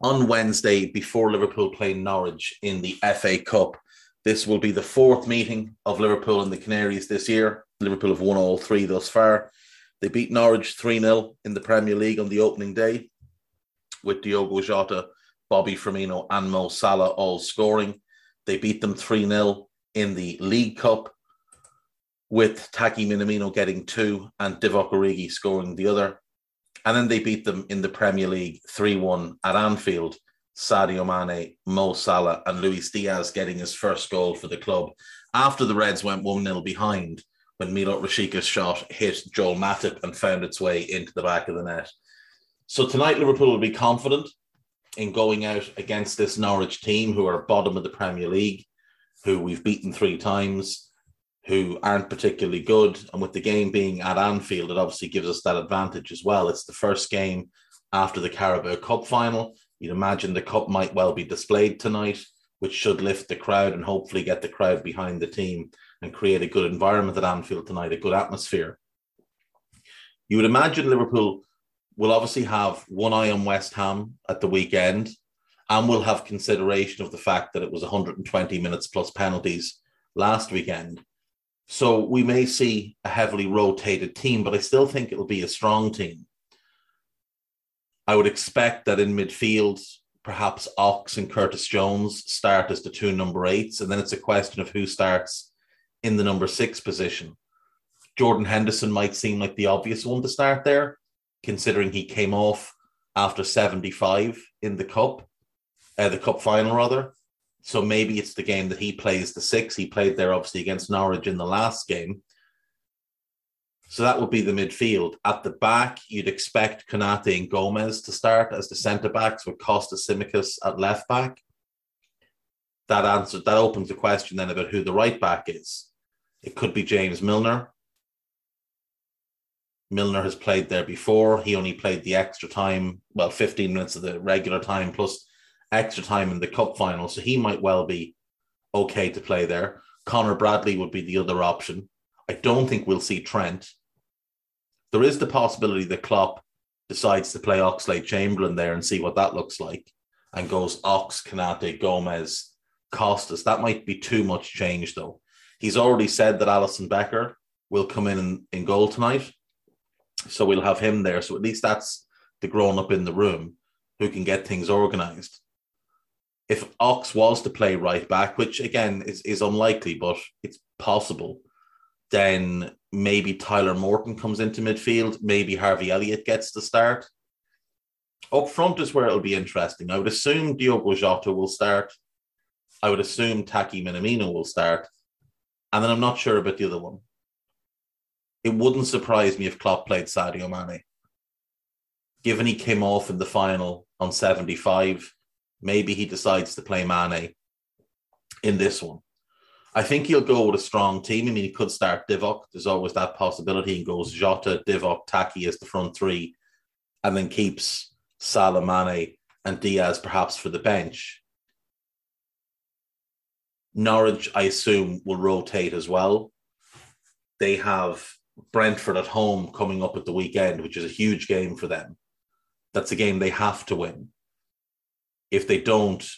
on Wednesday before Liverpool play Norwich in the FA Cup. This will be the fourth meeting of Liverpool and the Canaries this year. Liverpool have won all three thus far. They beat Norwich 3 0 in the Premier League on the opening day, with Diogo Jota, Bobby Firmino, and Mo Salah all scoring. They beat them 3 0 in the League Cup, with Taki Minamino getting two and Divock Origi scoring the other. And then they beat them in the Premier League 3 1 at Anfield. Sadio Mane, Mo Salah, and Luis Diaz getting his first goal for the club after the Reds went 1 0 behind when Milot Rashica's shot hit Joel Matip and found its way into the back of the net. So tonight, Liverpool will be confident in going out against this Norwich team, who are bottom of the Premier League, who we've beaten three times who aren't particularly good. And with the game being at Anfield, it obviously gives us that advantage as well. It's the first game after the Carabao Cup final. You'd imagine the cup might well be displayed tonight, which should lift the crowd and hopefully get the crowd behind the team and create a good environment at Anfield tonight, a good atmosphere. You would imagine Liverpool will obviously have one eye on West Ham at the weekend and will have consideration of the fact that it was 120 minutes plus penalties last weekend. So we may see a heavily rotated team, but I still think it'll be a strong team. I would expect that in midfield, perhaps Ox and Curtis Jones start as the two number eights, and then it's a question of who starts in the number six position. Jordan Henderson might seem like the obvious one to start there, considering he came off after 75 in the cup, uh, the cup final rather. So maybe it's the game that he plays the six. He played there obviously against Norwich in the last game. So that would be the midfield. At the back, you'd expect Konate and Gomez to start as the centre backs with Kostas Tsimikas at left back. That answer that opens the question then about who the right back is. It could be James Milner. Milner has played there before. He only played the extra time, well, 15 minutes of the regular time plus extra time in the cup final, so he might well be okay to play there. Connor Bradley would be the other option. I don't think we'll see Trent. There is the possibility that Klopp decides to play Oxlade Chamberlain there and see what that looks like and goes Ox, Konate, Gomez, Kostas. That might be too much change though. He's already said that Alisson Becker will come in, in in goal tonight. So we'll have him there. So at least that's the grown up in the room who can get things organized if Ox was to play right back, which again is, is unlikely, but it's possible, then maybe Tyler Morton comes into midfield. Maybe Harvey Elliott gets the start. Up front is where it'll be interesting. I would assume Diogo Jota will start. I would assume Taki Minamino will start. And then I'm not sure about the other one. It wouldn't surprise me if Klopp played Sadio Mane. Given he came off in the final on 75, maybe he decides to play Mane in this one. I think he'll go with a strong team. I mean, he could start Divock. There's always that possibility. He goes Jota, Divock, Taki as the front three, and then keeps Salah, Mane, and Diaz perhaps for the bench. Norwich, I assume, will rotate as well. They have Brentford at home coming up at the weekend, which is a huge game for them. That's a game they have to win if they don't,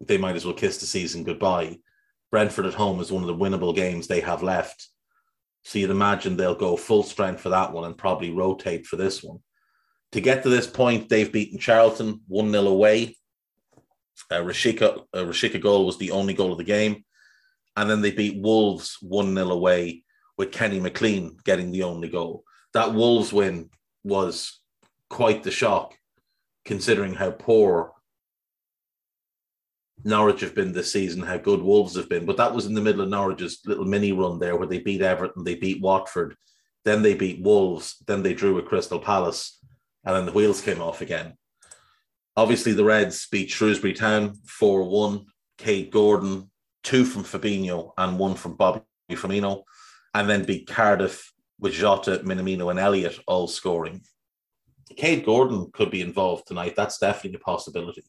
they might as well kiss the season goodbye. Brentford at home is one of the winnable games they have left. So you'd imagine they'll go full strength for that one and probably rotate for this one. To get to this point, they've beaten Charlton 1 0 away. Uh, Rashica, uh, Rashica goal was the only goal of the game. And then they beat Wolves 1 0 away with Kenny McLean getting the only goal. That Wolves win was quite the shock, considering how poor Norwich have been this season, how good Wolves have been. But that was in the middle of Norwich's little mini run there where they beat Everton, they beat Watford, then they beat Wolves, then they drew with Crystal Palace, and then the wheels came off again. Obviously, the Reds beat Shrewsbury Town 4 1. Kaide Gordon, two from Fabinho and one from Bobby Firmino, and then beat Cardiff with Jota, Minamino, and Elliott all scoring. Kaide Gordon could be involved tonight. That's definitely a possibility.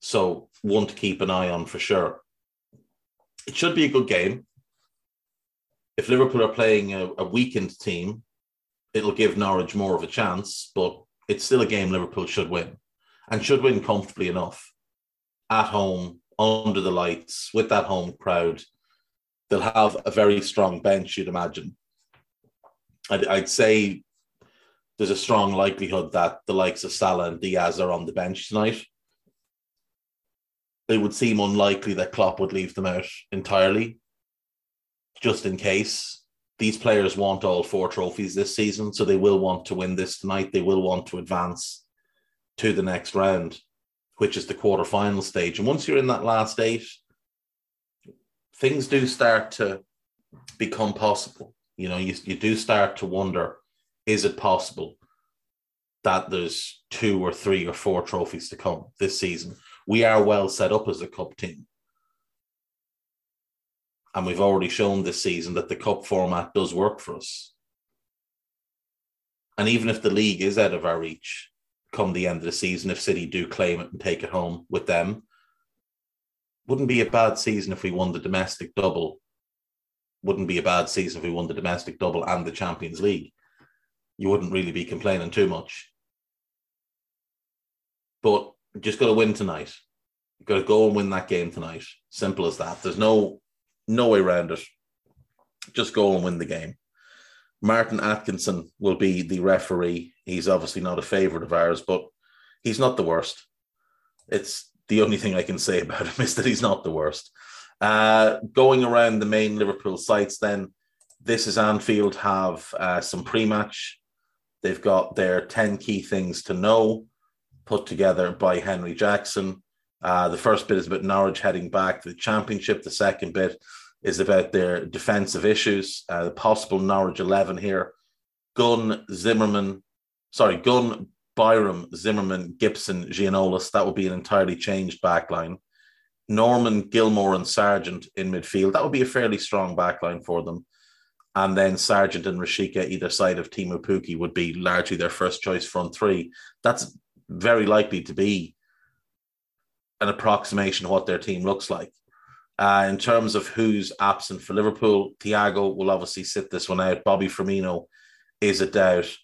So, one to keep an eye on for sure. It should be a good game. If Liverpool are playing a, a weakened team, it'll give Norwich more of a chance, but it's still a game Liverpool should win and should win comfortably enough at home, under the lights, with that home crowd. They'll have a very strong bench, you'd imagine. I'd, I'd say there's a strong likelihood that the likes of Salah and Diaz are on the bench tonight. It would seem unlikely that Klopp would leave them out entirely, just in case. These players want all four trophies this season, so they will want to win this tonight. They will want to advance to the next round, which is the quarterfinal stage. And once you're in that last eight, things do start to become possible. You know, you, you do start to wonder is it possible that there's two or three or four trophies to come this season? We are well set up as a cup team. And we've already shown this season that the cup format does work for us. And even if the league is out of our reach come the end of the season, if City do claim it and take it home with them, wouldn't be a bad season if we won the domestic double. Wouldn't be a bad season if we won the domestic double and the Champions League. You wouldn't really be complaining too much. But just got to win tonight. You've got to go and win that game tonight. Simple as that. There's no no way around it. Just go and win the game. Martin Atkinson will be the referee. He's obviously not a favourite of ours, but he's not the worst. It's the only thing I can say about him is that he's not the worst. Uh, going around the main Liverpool sites, then this is Anfield have uh, some pre-match. They've got their ten key things to know, put together by Henry Jackson. Uh, the first bit is about Norwich heading back to the Championship. The second bit is about their defensive issues, uh, the possible Norwich 11 here. Gunn, Zimmermann, sorry, Gunn, Byram, Zimmermann, Gibson, Giannoulis. That would be an entirely changed backline. Normann, Gilmour, and Sargent in midfield. That would be a fairly strong backline for them. And then Sargent and Rashica either side of Teemu Pukki, would be largely their first choice front three. That's very likely to be an approximation of what their team looks like. Uh, in terms of who's absent for Liverpool, Thiago will obviously sit this one out. Bobby Firmino is a doubt.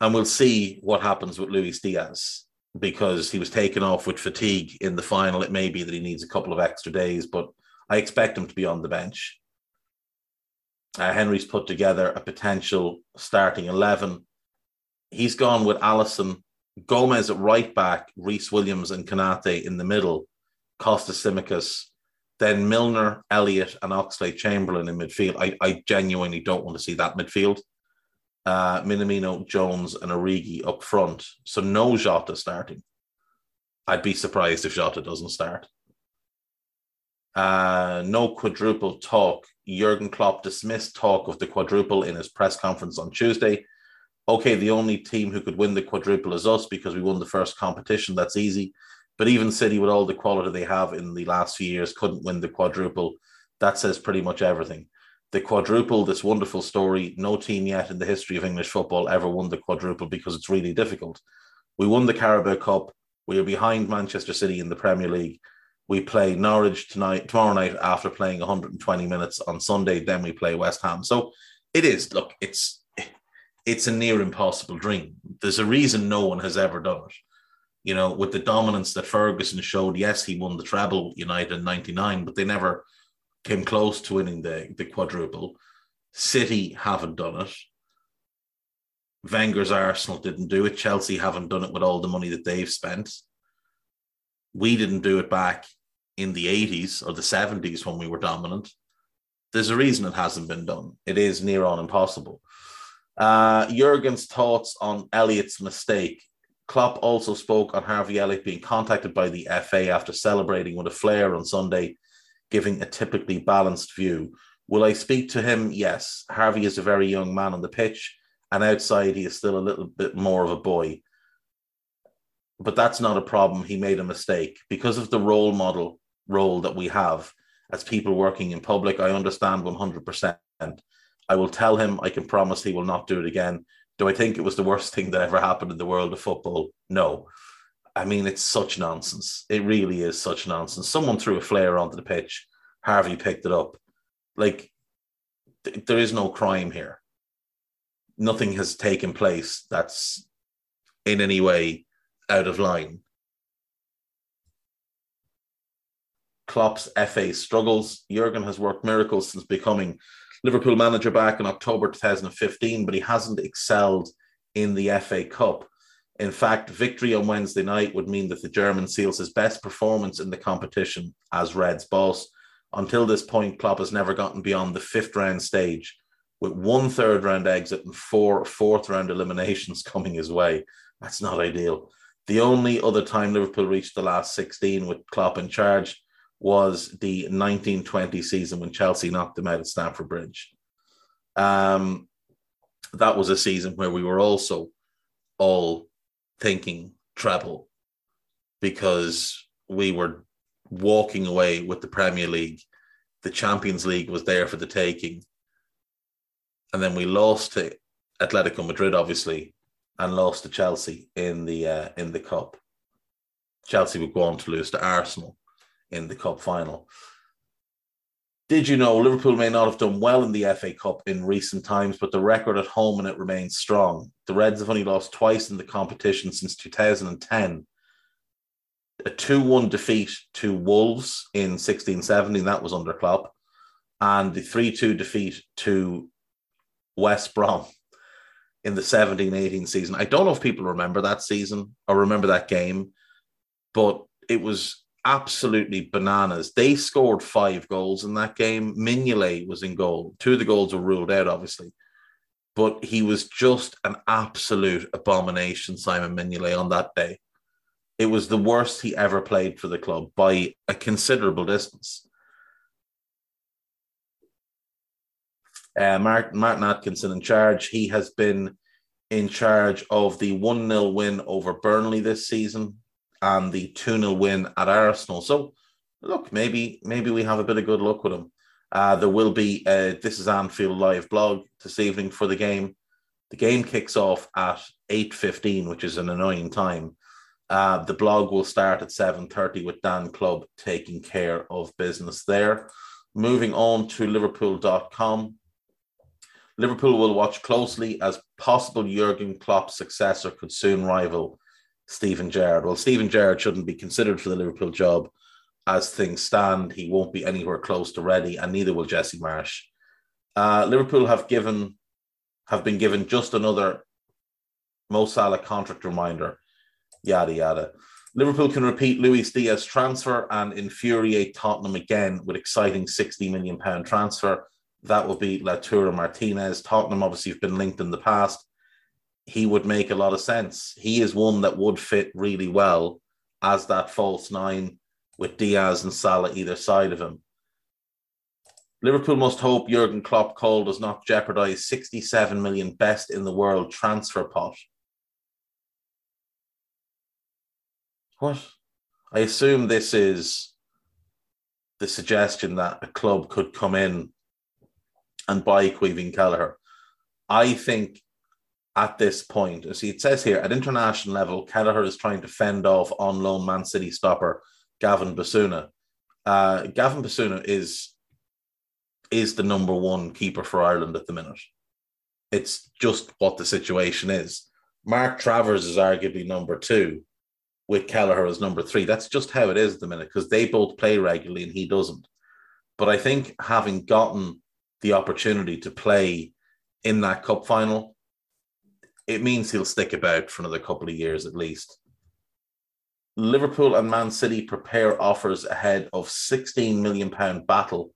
And we'll see what happens with Luis Diaz because he was taken off with fatigue in the final. It may be that he needs a couple of extra days, but I expect him to be on the bench. Uh, Henry's put together a potential starting 11. He's gone with Alisson, Gomez at right back, Rhys Williams and Konate in the middle, Kostas Tsimikas, then Milner, Elliott, and Oxlade Chamberlain in midfield. I, I genuinely don't want to see that midfield. Uh, Minamino, Jones, and Origi up front. So no Jota starting. I'd be surprised if Jota doesn't start. Uh, no quadruple talk. Jurgen Klopp dismissed talk of the quadruple in his press conference on Tuesday. Okay, the only team who could win the quadruple is us because we won the first competition. That's easy. But even City, with all the quality they have in the last few years, couldn't win the quadruple. That says pretty much everything. The quadruple, this wonderful story, no team yet in the history of English football ever won the quadruple because it's really difficult. We won the Carabao Cup. We are behind Manchester City in the Premier League. We play Norwich tonight, tomorrow night after playing 120 minutes on Sunday. Then we play West Ham. So it is. Look, it's it's a near impossible dream. There's a reason no one has ever done it you know, with the dominance that Ferguson showed, yes, he won the treble United in 99, but they never came close to winning the, the quadruple. City haven't done it. Wenger's Arsenal didn't do it. Chelsea haven't done it with all the money that they've spent. we didn't do it back in the 80s or the 70s when we were dominant. There's a reason it hasn't been done. It is near on impossible. Uh, Jurgen's thoughts on Elliott's mistake. Klopp also spoke on Harvey Elliott being contacted by the FA after celebrating with a flare on Sunday, giving a typically balanced view. Will I speak to him? Yes. Harvey is a very young man on the pitch, and outside he is still a little bit more of a boy. But that's not a problem. He made a mistake because of the role model role that we have as people working in public. I understand 100%. I will tell him, I can promise he will not do it again. Do I think it was the worst thing that ever happened in the world of football? No. I mean, it's such nonsense. It really is such nonsense. Someone threw a flare onto the pitch. Harvey picked it up. Like, th- there is no crime here. Nothing has taken place that's in any way out of line. Klopp's FA struggles. Jurgen has worked miracles since becoming Liverpool manager back in October 2015, but he hasn't excelled in the FA Cup. In fact, victory on Wednesday night would mean that the German seals his best performance in the competition as Reds boss. Until this point, Klopp has never gotten beyond the fifth round stage, with one third round exit and four fourth round eliminations coming his way. That's not ideal. The only other time Liverpool reached the last 16 with Klopp in charge was the 1920 season when Chelsea knocked them out at Stamford Bridge. Um, that was a season where we were also all thinking treble because we were walking away with the Premier League. The Champions League was there for the taking. And then we lost to Atletico Madrid, obviously, and lost to Chelsea in the uh, in the cup. Chelsea would go on to lose to Arsenal in the cup final. Did you know Liverpool may not have done well in the FA Cup in recent times, but the record at home and it remains strong. The Reds have only lost twice in the competition since 2010. A 2 1 defeat to Wolves in 16 17, that was under Klopp, and the 3 2 defeat to West Brom in the 17 18 season. I don't know if people remember that season or remember that game, but it was absolutely bananas. They scored five goals in that game. Mignolet was in goal. Two of the goals were ruled out, obviously. But he was just an absolute abomination, Simon Mignolet, on that day. It was the worst he ever played for the club by a considerable distance. Uh, Martin, Martin Atkinson in charge. He has been in charge of the 1 0 win over Burnley this season and the 2 0 win at Arsenal. So, look, maybe maybe we have a bit of good luck with him. Uh, there will be uh, this is Anfield live blog this evening for the game. The game kicks off at 8.15, which is an annoying time. Uh, the blog will start at 7.30 with Dan Club taking care of business there. Moving on to liverpool.com. Liverpool will watch closely as possible Jurgen Klopp's successor could soon rival Steven Gerrard. Well, Steven Gerrard shouldn't be considered for the Liverpool job as things stand. He won't be anywhere close to ready, and neither will Jesse Marsch. Uh, Liverpool have given have been given just another Mo Salah contract reminder. Yada yada. Liverpool can repeat Luis Diaz transfer and infuriate Tottenham again with exciting 60 million pound transfer. That will be Lautaro Martinez. Tottenham obviously have been linked in the past he would make a lot of sense. He is one that would fit really well as that false nine with Diaz and Salah either side of him. Liverpool must hope Jurgen Klopp call does not jeopardize 67 million best in the world transfer pot. What? I assume this is the suggestion that a club could come in and buy Caoimhín Kelleher. I think at this point. See, it says here at international level, Kelleher is trying to fend off on loan Man City stopper Gavin Bazunu. Uh, Gavin Bazunu is is the number one keeper for Ireland at the minute. It's just what the situation is. Mark Travers is arguably number two, with Kelleher as number three. That's just how it is at the minute because they both play regularly and he doesn't. But I think having gotten the opportunity to play in that cup final it means he'll stick about for another couple of years at least. Liverpool and Man City prepare offers ahead of 16 million pound battle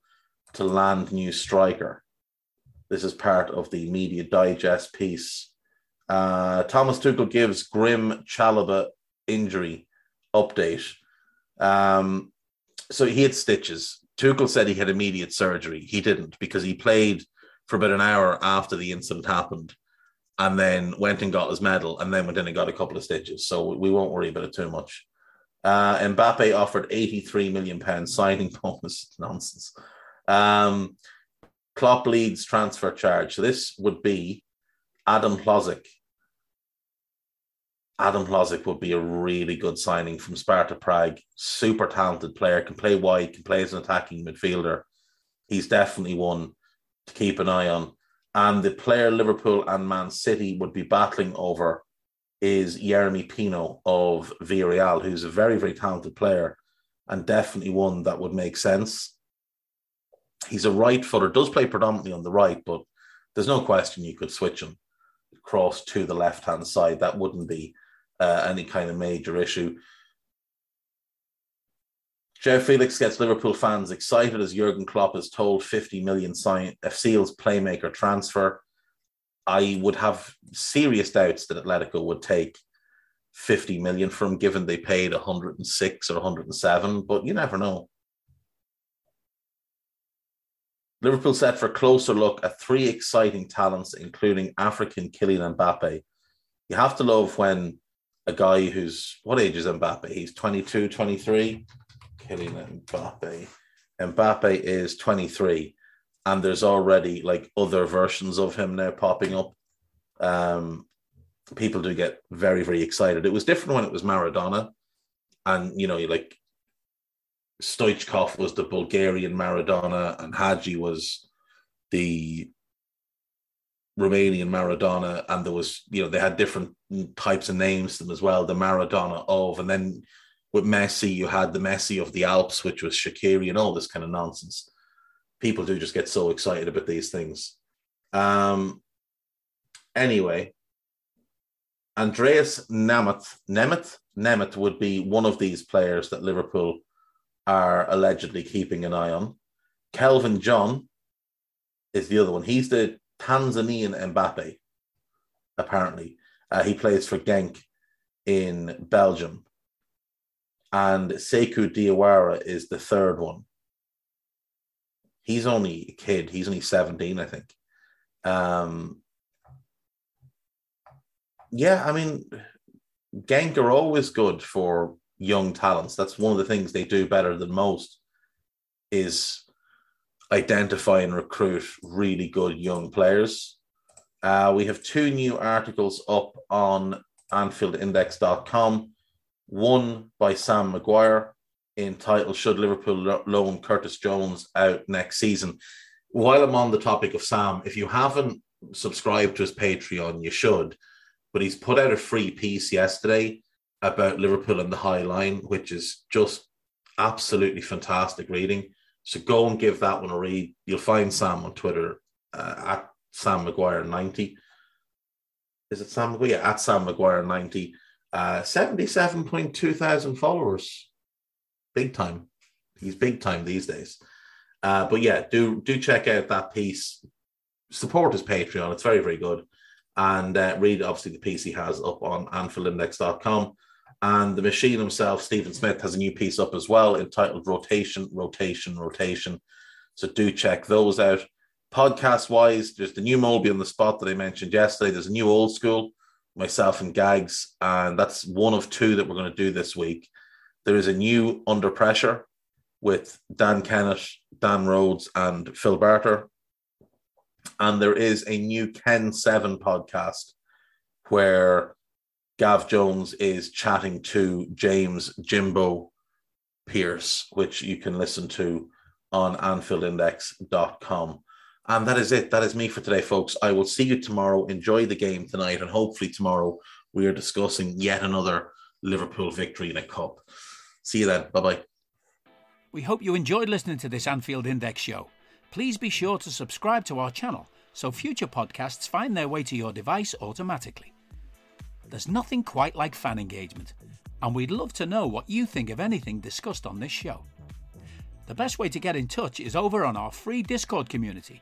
to land new striker. This is part of the Media Digest piece. Uh, Thomas Tuchel gives grim Chalobah injury update. Um, so he had stitches. Tuchel said he had immediate surgery. He didn't because he played for about an hour after the incident happened and then went and got his medal and then went in and got a couple of stitches. So we won't worry about it too much. Uh, Mbappe offered 83 million pounds signing bonus. Nonsense. Um, Klopp leads transfer charge. So this would be Adam Hložek. Adam Hložek would be a really good signing from Sparta Prague. Super talented player, can play wide, can play as an attacking midfielder. He's definitely one to keep an eye on. And the player Liverpool and Man City would be battling over is Yeremy Pino of Villarreal, who's a very, very talented player and definitely one that would make sense. He's a right footer, does play predominantly on the right, but there's no question you could switch him across to the left hand side. That wouldn't be uh, any kind of major issue. João Felix gets Liverpool fans excited as Jurgen Klopp has told 50 million sign FCL's playmaker transfer. I would have serious doubts that Atletico would take 50 million from given they paid 106 or 107, but you never know. Liverpool set for a closer look at three exciting talents, including African Kylian Mbappe. You have to love when a guy who's what age is Mbappe? He's 22, 23. Kylian Mbappe. And Mbappe is 23 and there's already like other versions of him now popping up. Um, people do get very, very excited. It was different when it was Maradona, and you know, like Stoichkov was the Bulgarian Maradona, and Hagi was the Romanian Maradona, and there was, you know, they had different types of names to them as well. The Maradona of, and then with Messi, you had the Messi of the Alps, which was Shaqiri, and all this kind of nonsense people do just get so excited about these things. Um, anyway, Andreas Nemeth, Nemeth, Nemeth would be one of these players that Liverpool are allegedly keeping an eye on. Kelvin John is the other one. He's the Tanzanian Mbappe, apparently. Uh, he plays for Genk in Belgium. And Sekou Diawara is the third one he's only a kid. He's only 17, I think. Um, yeah, I mean, Genk are always good for young talents. That's one of the things they do better than most is identify and recruit really good young players. Uh, we have two new articles up on AnfieldIndex.com. One by Sam Maguire entitled Should Liverpool Loan Curtis Jones Out Next Season? While I'm on the topic of Sam, if you haven't subscribed to his Patreon, you should. But he's put out a free piece yesterday about Liverpool and the High Line, which is just absolutely fantastic reading. So go and give that one a read. You'll find Sam on Twitter uh, at Sam Maguire 90. Is it Sam Maguire? Yeah, at Sam Maguire 90. Uh, 77.2 thousand followers big time. He's big time these days. Uh, but yeah, do do check out that piece. Support his Patreon; it's very very good. And uh, read obviously the piece he has up on AnfieldIndex.com. And the machine himself, Stephen Smith, has a new piece up as well entitled "Rotation, Rotation, Rotation." So do check those out. Podcast wise, there's the new Molby on the spot that I mentioned yesterday. There's a new old school, myself and Gags, and that's one of two that we're going to do this week. There is a new Under Pressure with Dan Kennett, Dan Rhodes, and Phil Barter. And there is a new Ken 7 podcast where Gav Jones is chatting to James Jimbo Pearce, which you can listen to on AnfieldIndex.com. And that is it. That is me for today, folks. I will see you tomorrow. Enjoy the game tonight. And hopefully, tomorrow we are discussing yet another Liverpool victory in a cup. See you then. Bye bye. We hope you enjoyed listening to this Anfield Index show. Please be sure to subscribe to our channel so future podcasts find their way to your device automatically. There's nothing quite like fan engagement. and we'd love to know what you think of anything discussed on this show. The best way to get in touch is over on our free Discord community,